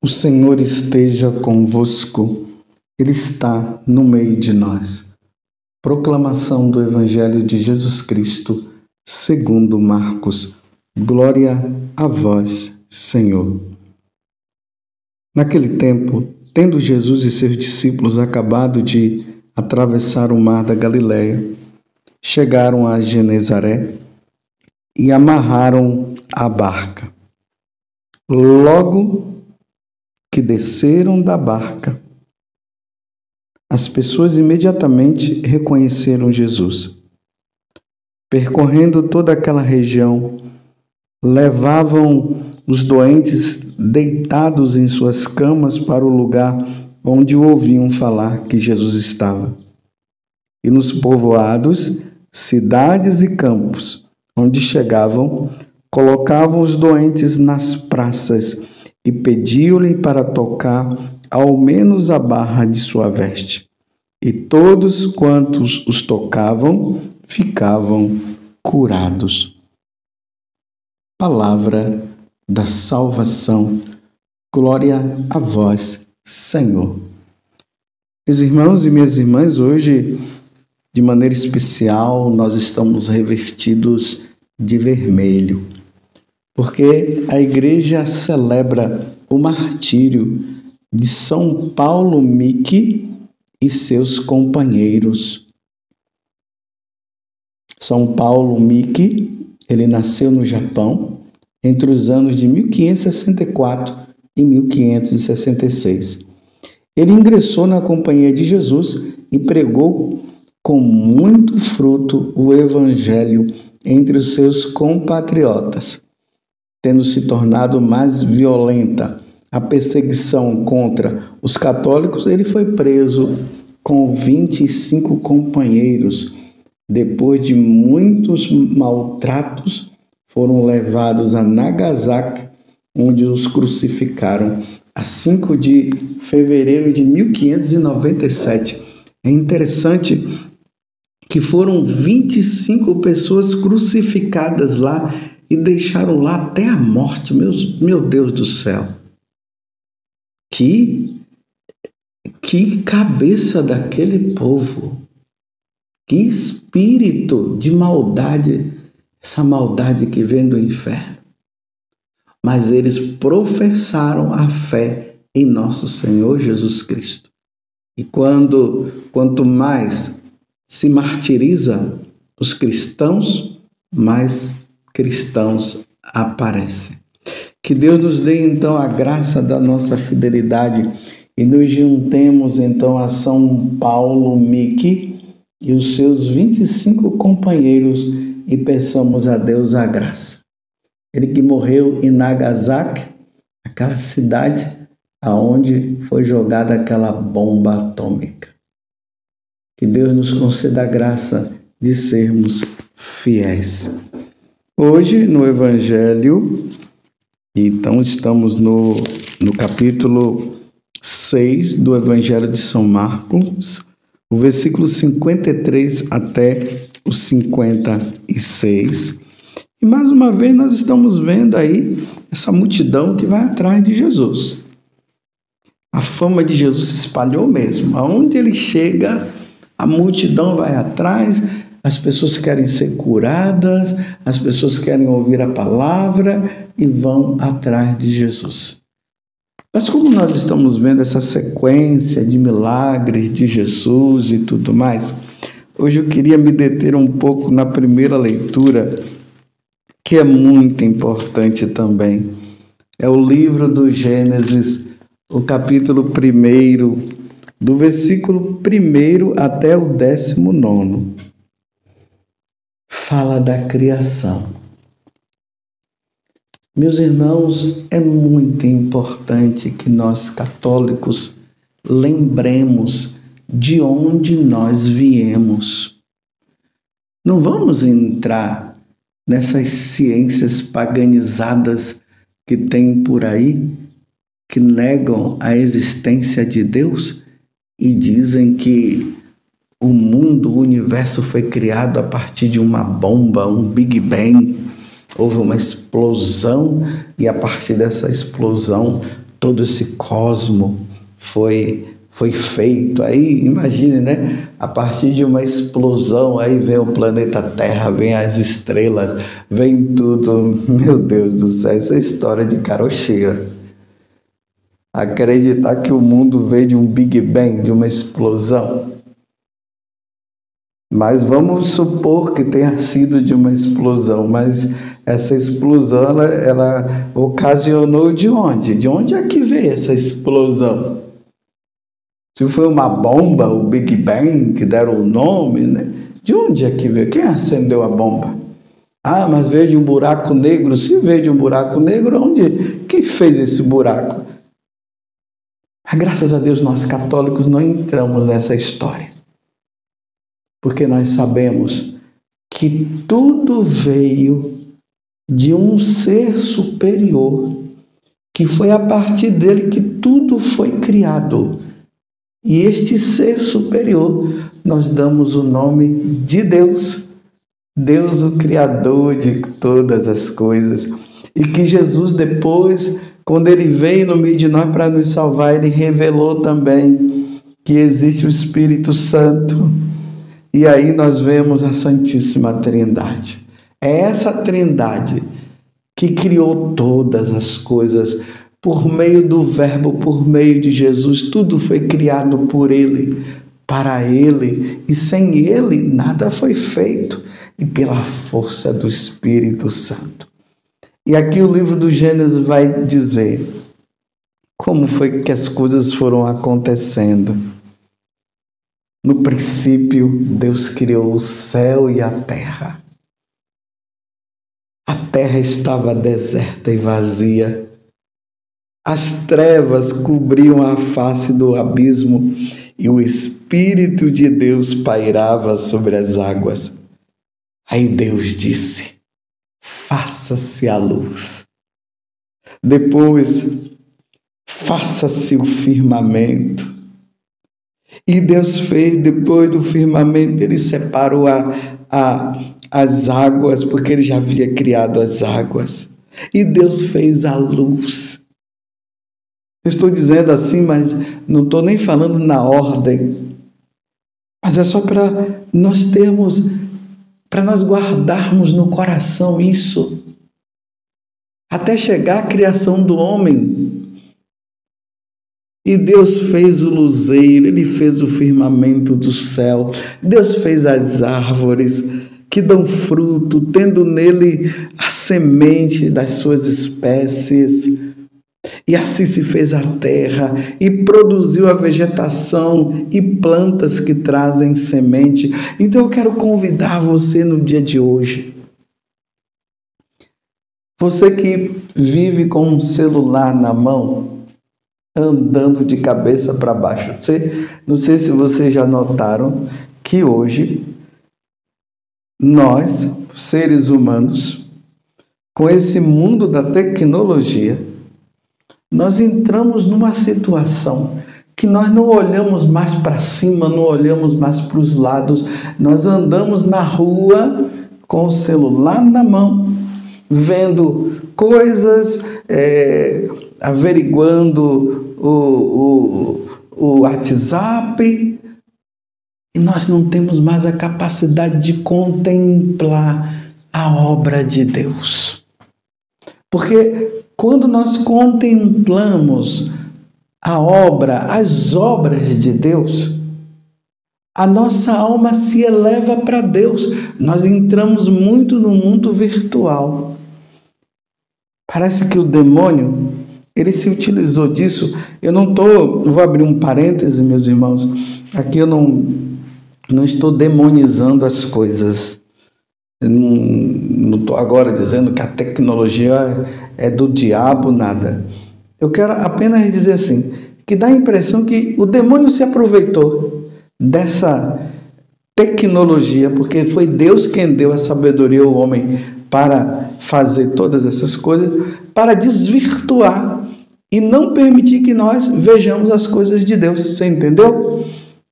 O Senhor esteja convosco, Ele está no meio de nós. Proclamação do Evangelho de Jesus Cristo, segundo Marcos. Glória a vós, Senhor. Naquele tempo, tendo Jesus e seus discípulos acabado de atravessar o mar da Galileia, chegaram a Genezaré e amarraram a barca. Logo que desceram da barca, as pessoas imediatamente reconheceram Jesus. Percorrendo toda aquela região, levavam os doentes deitados em suas camas para o lugar onde ouviam falar que Jesus estava. E nos povoados, cidades e campos, onde chegavam, colocavam os doentes nas praças e pediu-lhe para tocar ao menos a barra de sua veste. E todos quantos os tocavam ficavam curados. Palavra da salvação. Glória a vós, Senhor. Meus irmãos e minhas irmãs, hoje, de maneira especial, nós estamos revestidos de vermelho porque a igreja celebra o martírio de São Paulo Miki e seus companheiros. São Paulo Miki, ele nasceu no Japão entre os anos de 1564 e 1566. Ele ingressou na Companhia de Jesus e pregou com muito fruto o Evangelho entre os seus compatriotas tendo se tornado mais violenta a perseguição contra os católicos, ele foi preso com 25 companheiros. Depois de muitos maltratos, foram levados a Nagasaki, onde os crucificaram a 5 de fevereiro de 1597. É interessante que foram 25 pessoas crucificadas lá e deixaram lá até a morte, meus, meu Deus do céu. Que, que cabeça daquele povo, que espírito de maldade, essa maldade que vem do inferno. Mas eles professaram a fé em nosso Senhor Jesus Cristo. E quando quanto mais se martiriza os cristãos, mais cristãos aparecem. Que Deus nos dê então a graça da nossa fidelidade e nos juntemos então a São Paulo Miki e os seus 25 companheiros e peçamos a Deus a graça. Ele que morreu em Nagasaki, aquela cidade aonde foi jogada aquela bomba atômica. Que Deus nos conceda a graça de sermos fiéis. Hoje, no Evangelho, então estamos no, no capítulo 6 do Evangelho de São Marcos, o versículo 53 até o 56. E mais uma vez nós estamos vendo aí essa multidão que vai atrás de Jesus. A fama de Jesus se espalhou mesmo. Aonde ele chega, a multidão vai atrás, as pessoas querem ser curadas, as pessoas querem ouvir a palavra e vão atrás de Jesus. Mas como nós estamos vendo essa sequência de milagres de Jesus e tudo mais, hoje eu queria me deter um pouco na primeira leitura, que é muito importante também. É o livro do Gênesis, o capítulo 1, do versículo 1 até o 19 fala da criação. Meus irmãos, é muito importante que nós católicos lembremos de onde nós viemos. Não vamos entrar nessas ciências paganizadas que tem por aí, que negam a existência de Deus e dizem que o mundo, o universo foi criado a partir de uma bomba, um Big Bang. Houve uma explosão e a partir dessa explosão todo esse cosmo foi foi feito. Aí, imagine, né? A partir de uma explosão, aí vem o planeta Terra, vem as estrelas, vem tudo. Meu Deus do céu, isso é história de carochinha. Acreditar que o mundo veio de um Big Bang, de uma explosão. Mas vamos supor que tenha sido de uma explosão, mas essa explosão ela, ela ocasionou de onde? De onde é que veio essa explosão? Se foi uma bomba, o Big Bang, que deram o nome, né? De onde é que veio? Quem acendeu a bomba? Ah, mas veio de um buraco negro. Se veio de um buraco negro, onde? Quem fez esse buraco? Ah, graças a Deus, nós católicos não entramos nessa história. Porque nós sabemos que tudo veio de um ser superior, que foi a partir dele que tudo foi criado. E este ser superior, nós damos o nome de Deus. Deus, o Criador de todas as coisas. E que Jesus, depois, quando ele veio no meio de nós para nos salvar, ele revelou também que existe o Espírito Santo. E aí nós vemos a Santíssima Trindade. É essa Trindade que criou todas as coisas por meio do Verbo, por meio de Jesus, tudo foi criado por Ele, para Ele, e sem Ele nada foi feito, e pela força do Espírito Santo. E aqui o livro do Gênesis vai dizer como foi que as coisas foram acontecendo. No princípio, Deus criou o céu e a terra. A terra estava deserta e vazia as trevas cobriam a face do abismo e o Espírito de Deus pairava sobre as águas. Aí Deus disse: Faça-se a luz. Depois, faça-se o firmamento. E Deus fez, depois do firmamento, ele separou a, a, as águas, porque ele já havia criado as águas. E Deus fez a luz. Eu estou dizendo assim, mas não estou nem falando na ordem. Mas é só para nós termos, para nós guardarmos no coração isso. Até chegar à criação do homem. E Deus fez o luzeiro, Ele fez o firmamento do céu, Deus fez as árvores que dão fruto, tendo nele a semente das suas espécies. E assim se fez a terra e produziu a vegetação e plantas que trazem semente. Então eu quero convidar você no dia de hoje. Você que vive com um celular na mão, andando de cabeça para baixo. Você, não sei se vocês já notaram que hoje nós, seres humanos, com esse mundo da tecnologia, nós entramos numa situação que nós não olhamos mais para cima, não olhamos mais para os lados, nós andamos na rua com o celular na mão, vendo coisas, é, averiguando o, o, o WhatsApp, e nós não temos mais a capacidade de contemplar a obra de Deus. Porque quando nós contemplamos a obra, as obras de Deus, a nossa alma se eleva para Deus. Nós entramos muito no mundo virtual. Parece que o demônio, ele se utilizou disso. Eu não estou, vou abrir um parêntese, meus irmãos. Aqui eu não, não estou demonizando as coisas. Não estou agora dizendo que a tecnologia é do diabo, nada. Eu quero apenas dizer assim, que dá a impressão que o demônio se aproveitou dessa tecnologia, porque foi Deus quem deu a sabedoria ao homem para fazer todas essas coisas, para desvirtuar e não permitir que nós vejamos as coisas de Deus. Você entendeu?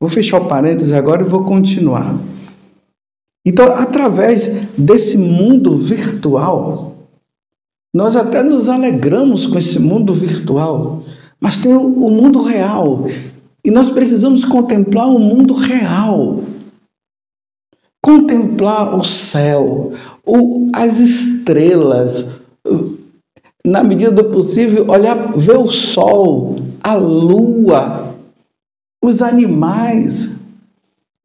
Vou fechar o parênteses agora e vou continuar. Então, através desse mundo virtual, Nós até nos alegramos com esse mundo virtual, mas tem o, mundo real. E nós precisamos contemplar o mundo real. Contemplar o céu, as estrelas, na medida do possível, olhar, ver o sol, a lua, os animais.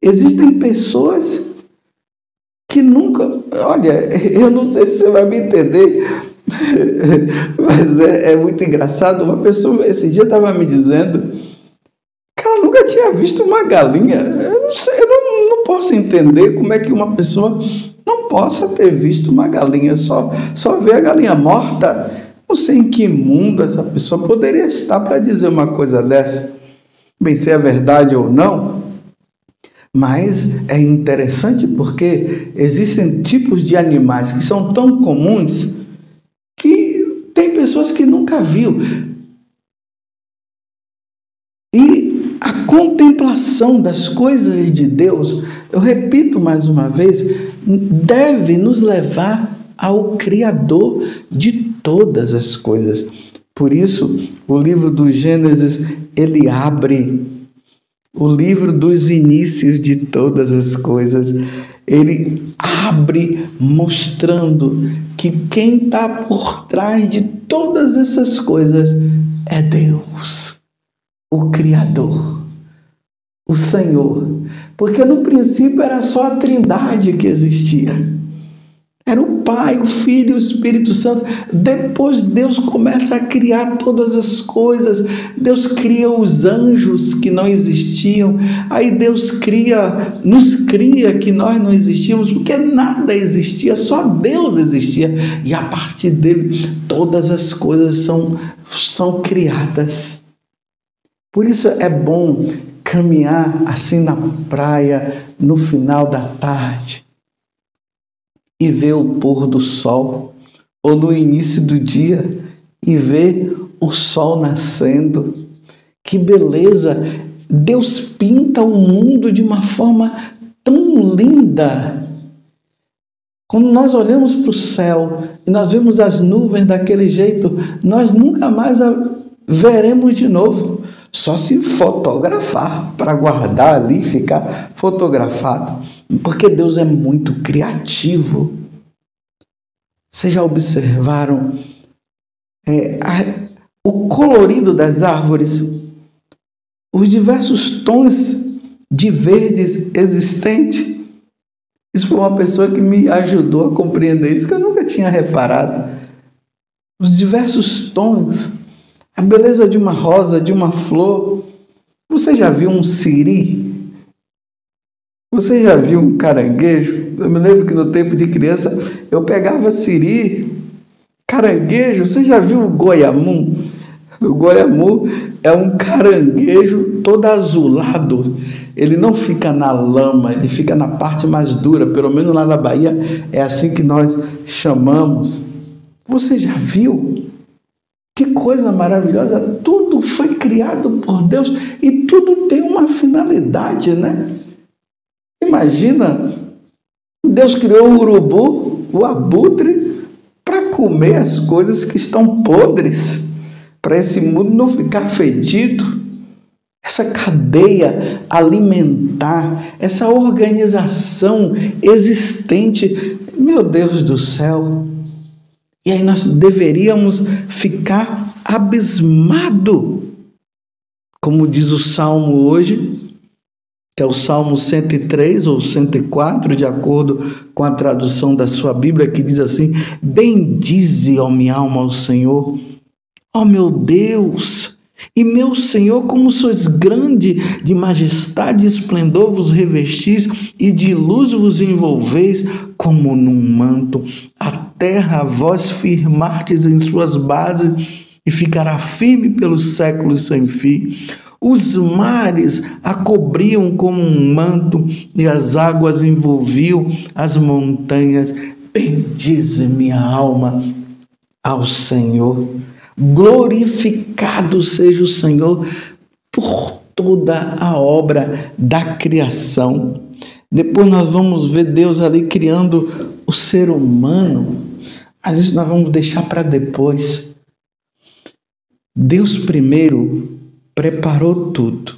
Existem pessoas que nunca. Olha, eu não sei se você vai me entender, mas é, é muito engraçado. Uma pessoa esse dia estava me dizendo que ela nunca tinha visto uma galinha. Eu não sei, eu não, não posso entender como é que uma pessoa não possa ter visto uma galinha, só, só ver a galinha morta. Não sei em que mundo essa pessoa poderia estar para dizer uma coisa dessa. Bem, se é verdade ou não, mas é interessante porque existem tipos de animais que são tão comuns que tem pessoas que nunca viu. E a contemplação das coisas de Deus, eu repito mais uma vez, deve nos levar ao Criador de todas as coisas. Por isso, o livro do Gênesis, ele abre o livro dos inícios de todas as coisas. Ele abre mostrando que quem está por trás de todas essas coisas é Deus, o Criador, o Senhor. Porque no princípio era só a trindade que existia. Era o Pai, o Filho e o Espírito Santo. Depois Deus começa a criar todas as coisas. Deus cria os anjos que não existiam. Aí Deus cria, nos cria que nós não existíamos, porque nada existia, só Deus existia. E a partir dele todas as coisas são, são criadas. Por isso é bom caminhar assim na praia no final da tarde e ver o pôr do sol, ou no início do dia e ver o sol nascendo. Que beleza! Deus pinta o mundo de uma forma tão linda. Quando nós olhamos para o céu e nós vemos as nuvens daquele jeito, nós nunca mais veremos de novo. Só se fotografar para guardar ali, ficar fotografado. Porque Deus é muito criativo. Vocês já observaram é, a, o colorido das árvores, os diversos tons de verdes existentes? Isso foi uma pessoa que me ajudou a compreender isso, que eu nunca tinha reparado. Os diversos tons, a beleza de uma rosa, de uma flor. Você já viu um siri? Você já viu um caranguejo? Eu me lembro que no tempo de criança eu pegava siri, caranguejo. Você já viu o goiamum? O goiamum é um caranguejo todo azulado. Ele não fica na lama, ele fica na parte mais dura. Pelo menos lá na Bahia é assim que nós chamamos. Você já viu? Que coisa maravilhosa! Tudo foi criado por Deus e tudo tem uma finalidade, né? Imagina, Deus criou o urubu, o abutre, para comer as coisas que estão podres, para esse mundo não ficar fedido. Essa cadeia alimentar, essa organização existente, meu Deus do céu. E aí nós deveríamos ficar abismado, como diz o salmo hoje, que é o Salmo 103 ou 104, de acordo com a tradução da sua Bíblia, que diz assim: Bendize, ó minha alma, ao Senhor, ó meu Deus, e meu Senhor, como sois grande, de majestade e esplendor vos revestis, e de luz vos envolveis, como num manto. A terra vós firmartes em suas bases, e ficará firme pelos séculos sem fim. Os mares a cobriam como um manto e as águas envolviam as montanhas. Bendize minha alma ao Senhor. Glorificado seja o Senhor por toda a obra da criação. Depois nós vamos ver Deus ali criando o ser humano. Às vezes nós vamos deixar para depois. Deus primeiro preparou tudo.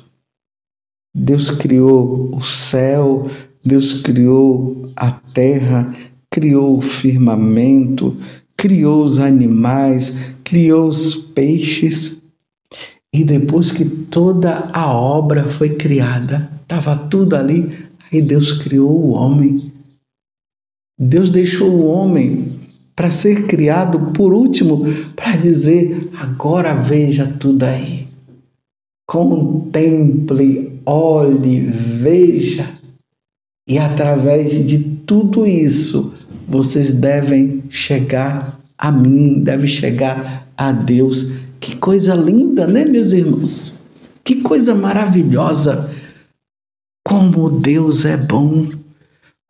Deus criou o céu, Deus criou a terra, criou o firmamento, criou os animais, criou os peixes. E depois que toda a obra foi criada, estava tudo ali, aí Deus criou o homem. Deus deixou o homem para ser criado por último, para dizer: agora veja tudo aí. Contemple, olhe, veja. E através de tudo isso, vocês devem chegar a mim, devem chegar a Deus. Que coisa linda, né, meus irmãos? Que coisa maravilhosa. Como Deus é bom.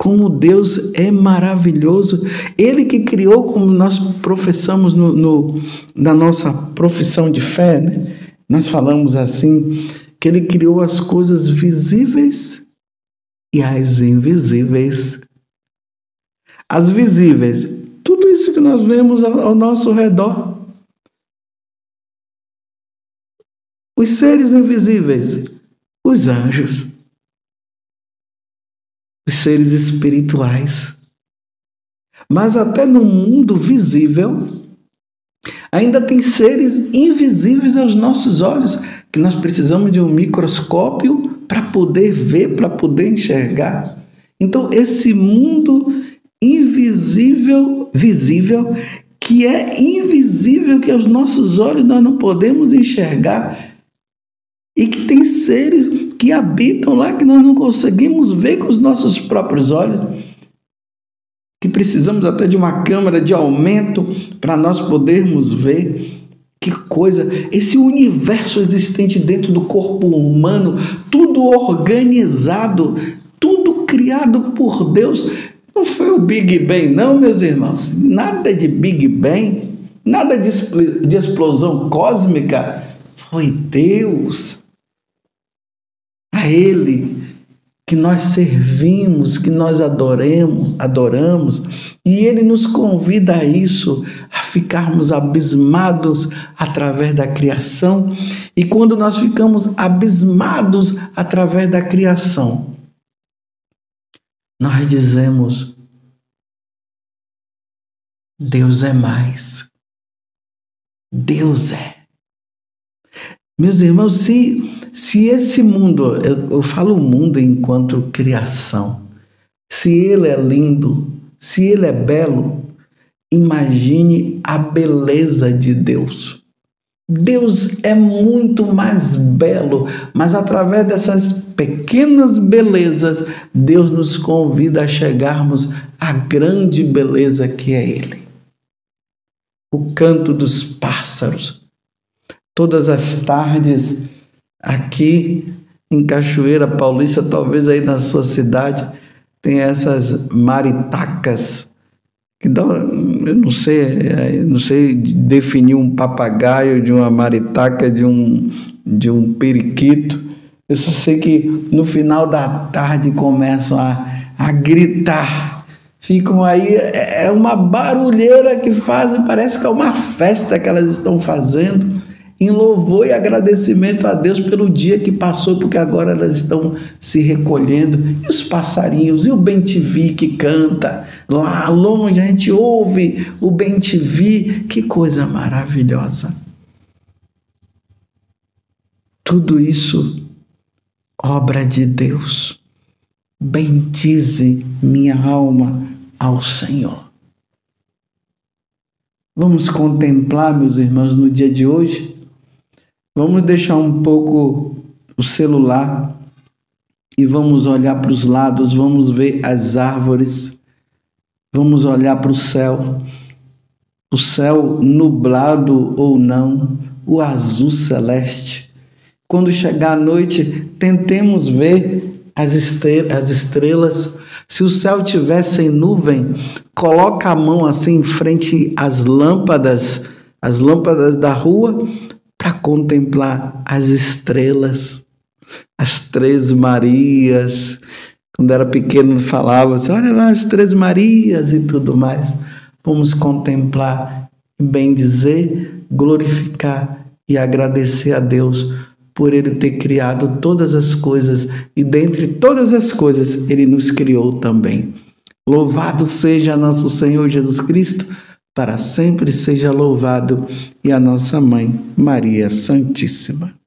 Como Deus é maravilhoso. Ele que criou, como nós professamos no, no na nossa profissão de fé, né? nós falamos assim, que ele criou as coisas visíveis e as invisíveis. As visíveis, isso que nós vemos ao nosso redor. Os seres invisíveis, os anjos, os seres espirituais. Mas até no mundo visível, ainda tem seres invisíveis aos nossos olhos, que nós precisamos de um microscópio para poder ver, para poder enxergar. Então, esse mundo invisível, visível, que é invisível, que aos nossos olhos nós não podemos enxergar, e que tem seres que habitam lá que nós não conseguimos ver com os nossos próprios olhos, que precisamos até de uma câmera de aumento para nós podermos ver. Que coisa! Esse universo existente dentro do corpo humano, tudo organizado, tudo criado por Deus. Big Bang, não, meus irmãos. Nada de Big Bang, nada de, de explosão cósmica. Foi Deus. A Ele que nós servimos, que nós adoremos, adoramos, e ele nos convida a isso, a ficarmos abismados através da criação. E quando nós ficamos abismados através da criação, nós dizemos: Deus é mais. Deus é. Meus irmãos, se se esse mundo, eu, eu falo o mundo enquanto criação, se ele é lindo, se ele é belo, imagine a beleza de Deus. Deus é muito mais belo, mas através dessas pequenas belezas, Deus nos convida a chegarmos à grande beleza que é Ele. O canto dos pássaros. Todas as tardes, Aqui em Cachoeira Paulista, talvez aí na sua cidade, tem essas maritacas que dá, eu não sei, é, não sei definir um papagaio de uma maritaca, de um de um periquito. Eu só sei que no final da tarde começam a, a gritar. Ficam aí, é, é uma barulheira que fazem, parece que é uma festa que elas estão fazendo em louvor e agradecimento a Deus pelo dia que passou, porque agora elas estão se recolhendo. E os passarinhos, e o bem-te-vi que canta, lá longe a gente ouve o bem-te-vi, que coisa maravilhosa. Tudo isso, obra de Deus. Bendize minha alma ao Senhor. Vamos contemplar, meus irmãos, no dia de hoje Vamos deixar um pouco o celular e vamos olhar para os lados, vamos ver as árvores, vamos olhar para o céu, o céu nublado ou não, o azul celeste. Quando chegar a noite, tentemos ver as estrelas. Se o céu tiver sem nuvem, coloca a mão assim em frente às lâmpadas, as lâmpadas da rua, para contemplar as estrelas, as três Marias. Quando era pequeno falava assim, olha lá as três Marias e tudo mais. vamos contemplar, bem dizer, glorificar e agradecer a Deus por Ele ter criado todas as coisas e dentre todas as coisas Ele nos criou também. Louvado seja nosso Senhor Jesus Cristo, para sempre seja louvado, e a nossa mãe, Maria Santíssima.